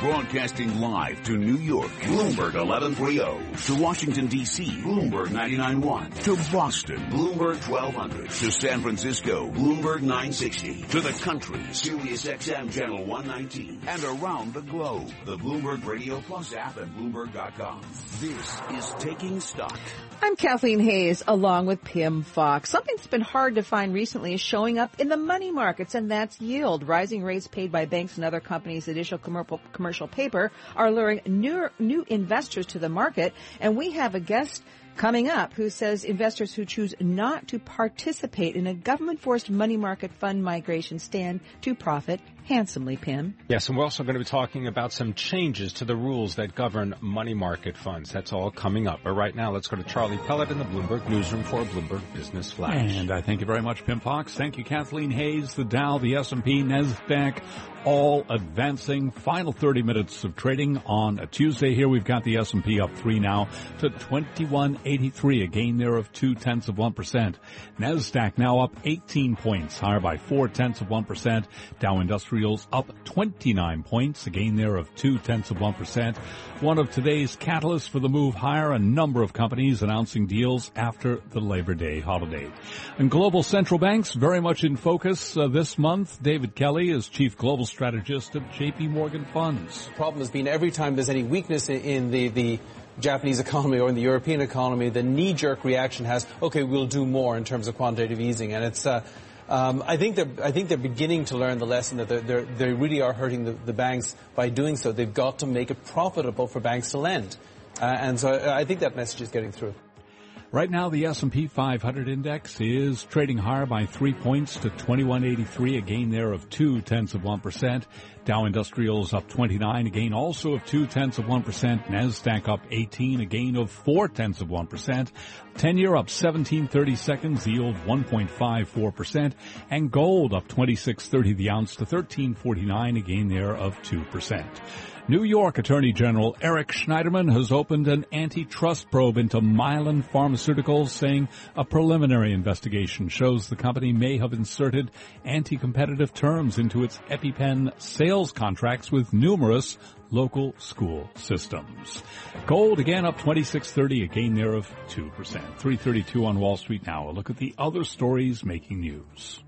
Broadcasting live to New York, Bloomberg 1130. To Washington, D.C., Bloomberg 99.1. To Boston, Bloomberg 1200. To San Francisco, Bloomberg 960. To the country, Sirius XM Channel 119. And around the globe, the Bloomberg Radio Plus app and Bloomberg.com. This is Taking Stock. I'm Kathleen Hays along with Pimm Fox. Something that's been hard to find recently is showing up in the money markets and that's yield. Rising rates paid by banks and other companies' commercial, commercial paper are luring new, new investors to the market. And we have a guest coming up who says investors who choose not to participate in a government-forced money market fund migration stand to profit handsomely, Pimm. Yes, and we're also going to be talking about some changes to the rules that govern money market funds. That's all coming up. But right now, let's go to Charlie Pellet in the Bloomberg Newsroom for a Bloomberg Business Flash. And I thank you very much, Pimm Fox. Thank you, Kathleen Hays, the Dow, the S&P, NASDAQ, all advancing. Final 30 minutes of trading on a Tuesday here. We've got the S&P up three now to 2183, a gain there of two tenths of 1%. NASDAQ now up 18 points, higher by four tenths of 1%. Dow Industrials up 29 points, a gain there of two tenths of 1%. One of today's catalysts for the move higher, a number of companies announcing deals after the Labor Day holiday. And global central banks very much in focus uh, this month. David Kelly is chief global strategist of JP Morgan Funds. The problem has been every time there's any weakness in the, the Japanese economy or in the European economy, the knee-jerk reaction has, okay, we'll do more in terms of quantitative easing. And it's, uh, um, I think they're I think they're beginning to learn the lesson that they're, they really are hurting the, the, banks by doing so. They've got to make it profitable for banks to lend, uh, and so I think that message is getting through. Right now, the S&P 500 index is trading higher by three points to 2183, a gain there of two tenths of one percent. Dow Industrials up 29, a gain also of two tenths of one percent. Nasdaq up 18, a gain of four tenths of one percent. 10 year up 1730 seconds, yield 1.54 percent, and gold up 26.30 the ounce to 13.49, a gain there of two percent. New York Attorney General Eric Schneiderman has opened an antitrust probe into Mylan Pharmaceuticals, saying a preliminary investigation shows the company may have inserted anti-competitive terms into its EpiPen sales contracts with numerous local school systems. Gold again up 26.30, a gain there of 2%. 332 on Wall Street now. A look at the other stories making news.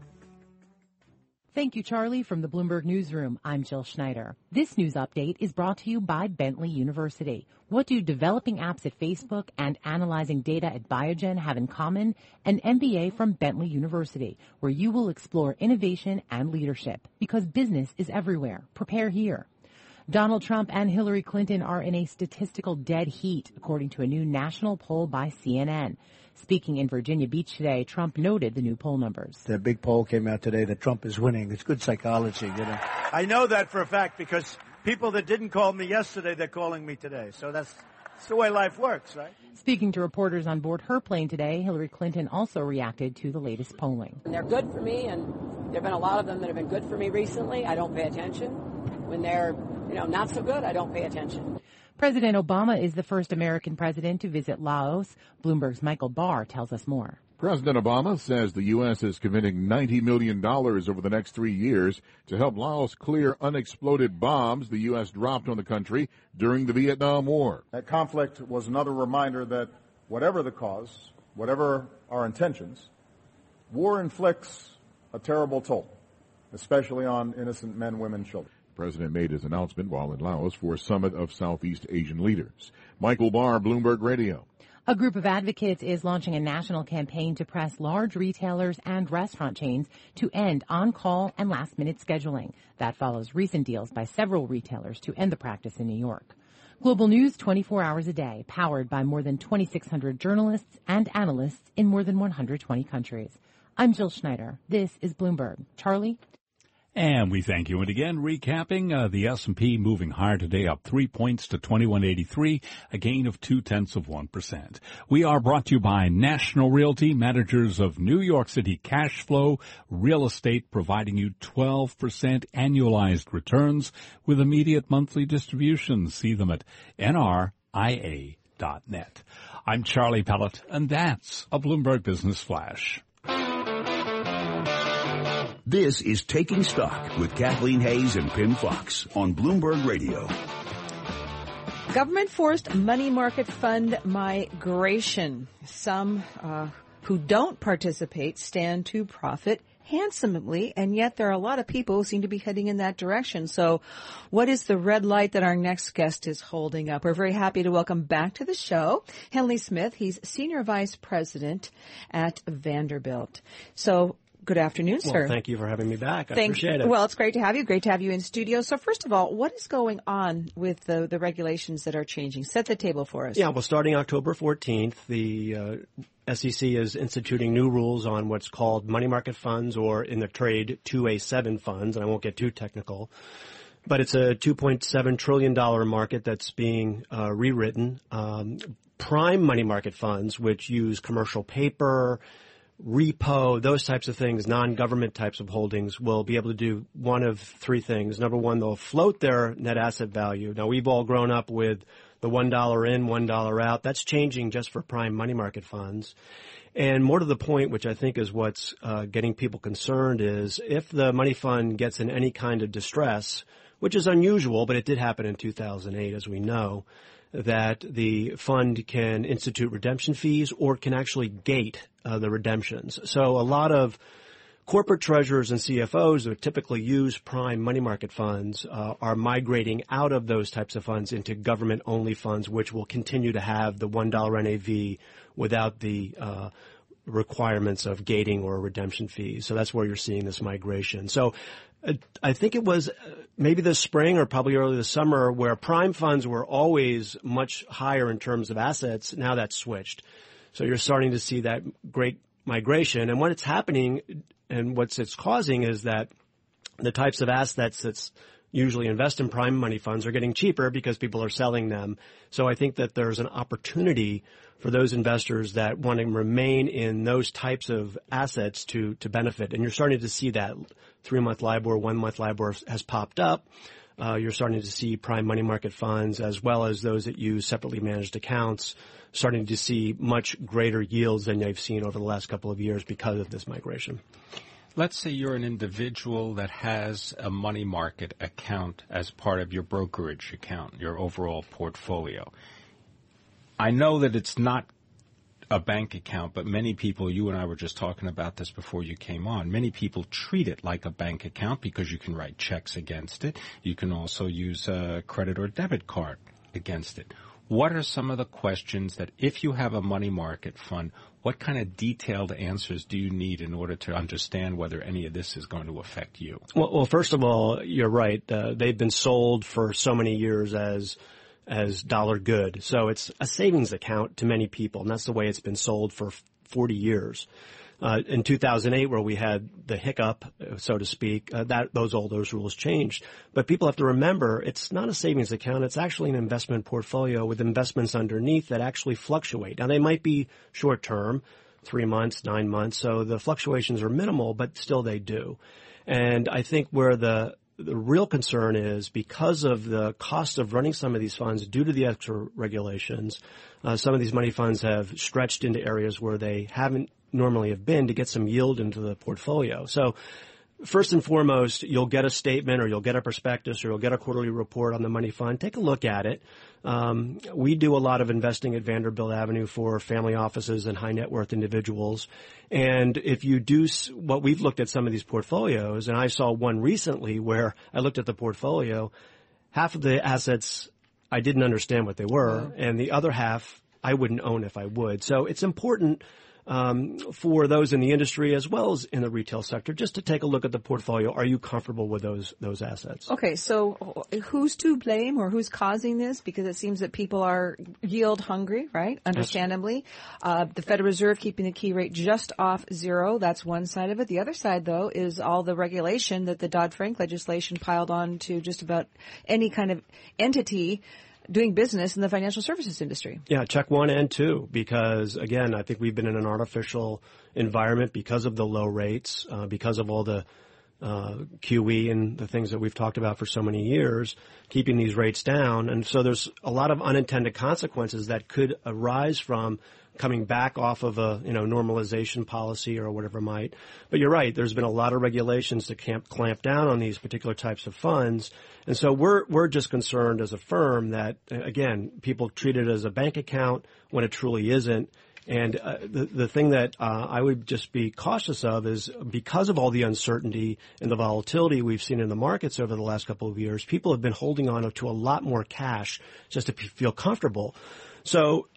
Thank you, Charlie. From the Bloomberg Newsroom, I'm Jill Schneider. This news update is brought to you by Bentley University. What do developing apps at Facebook and analyzing data at Biogen have in common? An MBA from Bentley University, where you will explore innovation and leadership. Because business is everywhere. Prepare here. Donald Trump and Hillary Clinton are in a statistical dead heat, according to a new national poll by CNN. Speaking in Virginia Beach today, Trump noted the new poll numbers. The big poll came out today that Trump is winning. It's good psychology, you know. I know that for a fact because people that didn't call me yesterday, they're calling me today. So that's, that's the way life works, right? Speaking to reporters on board her plane today, Hillary Clinton also reacted to the latest polling. And they're good for me, and there have been a lot of them that have been good for me recently. I don't pay attention. When they're, you know, not so good, I don't pay attention. President Obama is the first American president to visit Laos. Bloomberg's Michael Barr tells us more. President Obama says the U.S. is committing $90 million over the next three years to help Laos clear unexploded bombs the U.S. dropped on the country during the Vietnam War. That conflict was another reminder that whatever the cause, whatever our intentions, war inflicts a terrible toll, especially on innocent men, women, children. President made his announcement while in Laos for a summit of Southeast Asian leaders. Michael Barr, Bloomberg Radio. A group of advocates is launching a national campaign to press large retailers and restaurant chains to end on-call and last-minute scheduling. That follows recent deals by several retailers to end the practice in New York. Global news 24 hours a day, powered by more than 2,600 journalists and analysts in more than 120 countries. I'm Jill Schneider. This is Bloomberg. Charlie? And we thank you. And again, recapping, uh, the S&P moving higher today, up three points to 2183, a gain of two tenths of 1%. We are brought to you by National Realty, managers of New York City cash flow real estate, providing you 12% annualized returns with immediate monthly distributions. See them at nria.net. I'm Charlie Pellet, and that's a Bloomberg Business Flash. This is Taking Stock with Kathleen Hays and Pimm Fox on Bloomberg Radio. Government forced money market fund migration. Some uh, who don't participate stand to profit handsomely, and yet there are a lot of people who seem to be heading in that direction. So what is the red light that our next guest is holding up? We're very happy to welcome back to the show Henley Smith. He's Senior Vice President at Vanderbilt. So Good afternoon, well, sir. Thank you for having me back. I Thank, appreciate it. Well, it's great to have you. Great to have you in studio. So first of all, what is going on with the, the regulations that are changing? Set the table for us. Yeah, well, starting October 14th, the uh, SEC is instituting new rules on what's called money market funds or in the trade 2A7 funds, and I won't get too technical. But it's a $2.7 trillion market that's being uh, rewritten. Um, prime money market funds, which use commercial paper, repo, those types of things, non-government types of holdings will be able to do one of three things. Number one, they'll float their net asset value. Now we've all grown up with the $1 in, $1 out. That's changing just for prime money market funds. And more to the point, which I think is what's uh, getting people concerned is if the money fund gets in any kind of distress, which is unusual, but it did happen in 2008 as we know, that the fund can institute redemption fees or can actually gate uh, the redemptions. So a lot of corporate treasurers and CFOs that typically use prime money market funds uh, are migrating out of those types of funds into government only funds, which will continue to have the $1 NAV without the uh, requirements of gating or redemption fees. So that's where you're seeing this migration. So I think it was uh, maybe this spring or probably early this summer where prime funds were always much higher in terms of assets. Now that's switched. So you're starting to see that great migration. And what it's happening and what's it's causing is that the types of assets that's usually invest in prime money funds are getting cheaper because people are selling them. So I think that there's an opportunity for those investors that want to remain in those types of assets to, to benefit. And you're starting to see that three month LIBOR, one month LIBOR has popped up. Uh, you're starting to see prime money market funds as well as those that use separately managed accounts starting to see much greater yields than they've seen over the last couple of years because of this migration. Let's say you're an individual that has a money market account as part of your brokerage account, your overall portfolio. I know that it's not a bank account, but many people, you and I were just talking about this before you came on, many people treat it like a bank account because you can write checks against it. You can also use a credit or debit card against it. What are some of the questions that if you have a money market fund, what kind of detailed answers do you need in order to understand whether any of this is going to affect you? Well, well first of all, you're right. Uh, they've been sold for so many years as as dollar good. So it's a savings account to many people, and that's the way it's been sold for 40 years. Uh, in 2008, where we had the hiccup, so to speak, uh, that those all those rules changed. But people have to remember, it's not a savings account; it's actually an investment portfolio with investments underneath that actually fluctuate. Now, they might be short term, three months, nine months, so the fluctuations are minimal, but still they do. And I think where the the real concern is because of the cost of running some of these funds due to the extra regulations, uh, some of these money funds have stretched into areas where they haven't normally have been to get some yield into the portfolio. So first and foremost, you'll get a statement or you'll get a prospectus or you'll get a quarterly report on the money fund. Take a look at it. Um, we do a lot of investing at Vanderbilt Avenue for family offices and high net worth individuals. And if you do what we've looked at some of these portfolios, and I saw one recently where I looked at the portfolio, half of the assets I didn't understand what they were, and the other half I wouldn't own if I would. So it's important um, for those in the industry as well as in the retail sector, just to take a look at the portfolio. Are you comfortable with those those assets? Okay, so who's to blame or who's causing this? Because it seems that people are yield hungry, right? Understandably, uh, the Federal Reserve keeping the key rate just off zero. That's one side of it. The other side, though, is all the regulation that the Dodd Frank legislation piled on to just about any kind of entity doing business in the financial services industry. Yeah, check one and two, because again, I think we've been in an artificial environment because of the low rates, uh, because of all the uh, QE and the things that we've talked about for so many years, keeping these rates down. And so there's a lot of unintended consequences that could arise from coming back off of a you know normalization policy or whatever might. But you're right. There's been a lot of regulations to camp, clamp down on these particular types of funds, and so we're we're just concerned as a firm that again people treat it as a bank account when it truly isn't. And uh, the the thing that uh, I would just be cautious of is because of all the uncertainty and the volatility we've seen in the markets over the last couple of years, people have been holding on to a lot more cash just to feel comfortable. So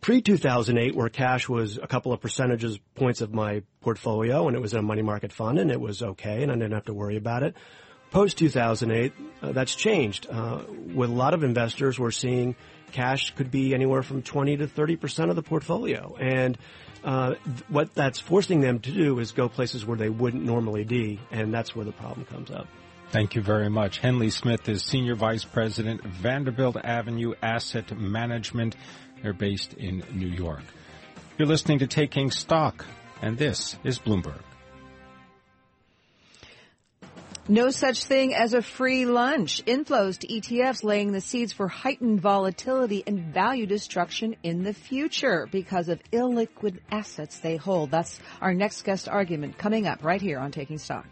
pre 2008 where cash was a couple of percentages points of my portfolio and it was in a money market fund and it was okay and I didn't have to worry about it. Post 2008, uh, that's changed. Uh, with a lot of investors, we're seeing cash could be anywhere from 20 to 30 percent of the portfolio, and uh, what that's forcing them to do is go places where they wouldn't normally be, and that's where the problem comes up. Thank you very much. Henley Smith is Senior Vice President, Vanderbilt Avenue Asset Management. They're based in New York. You're listening to Taking Stock, and this is Bloomberg. No such thing as a free lunch. Inflows to ETFs laying the seeds for heightened volatility and value destruction in the future because of illiquid assets they hold. That's our next guest argument coming up right here on Taking Stock.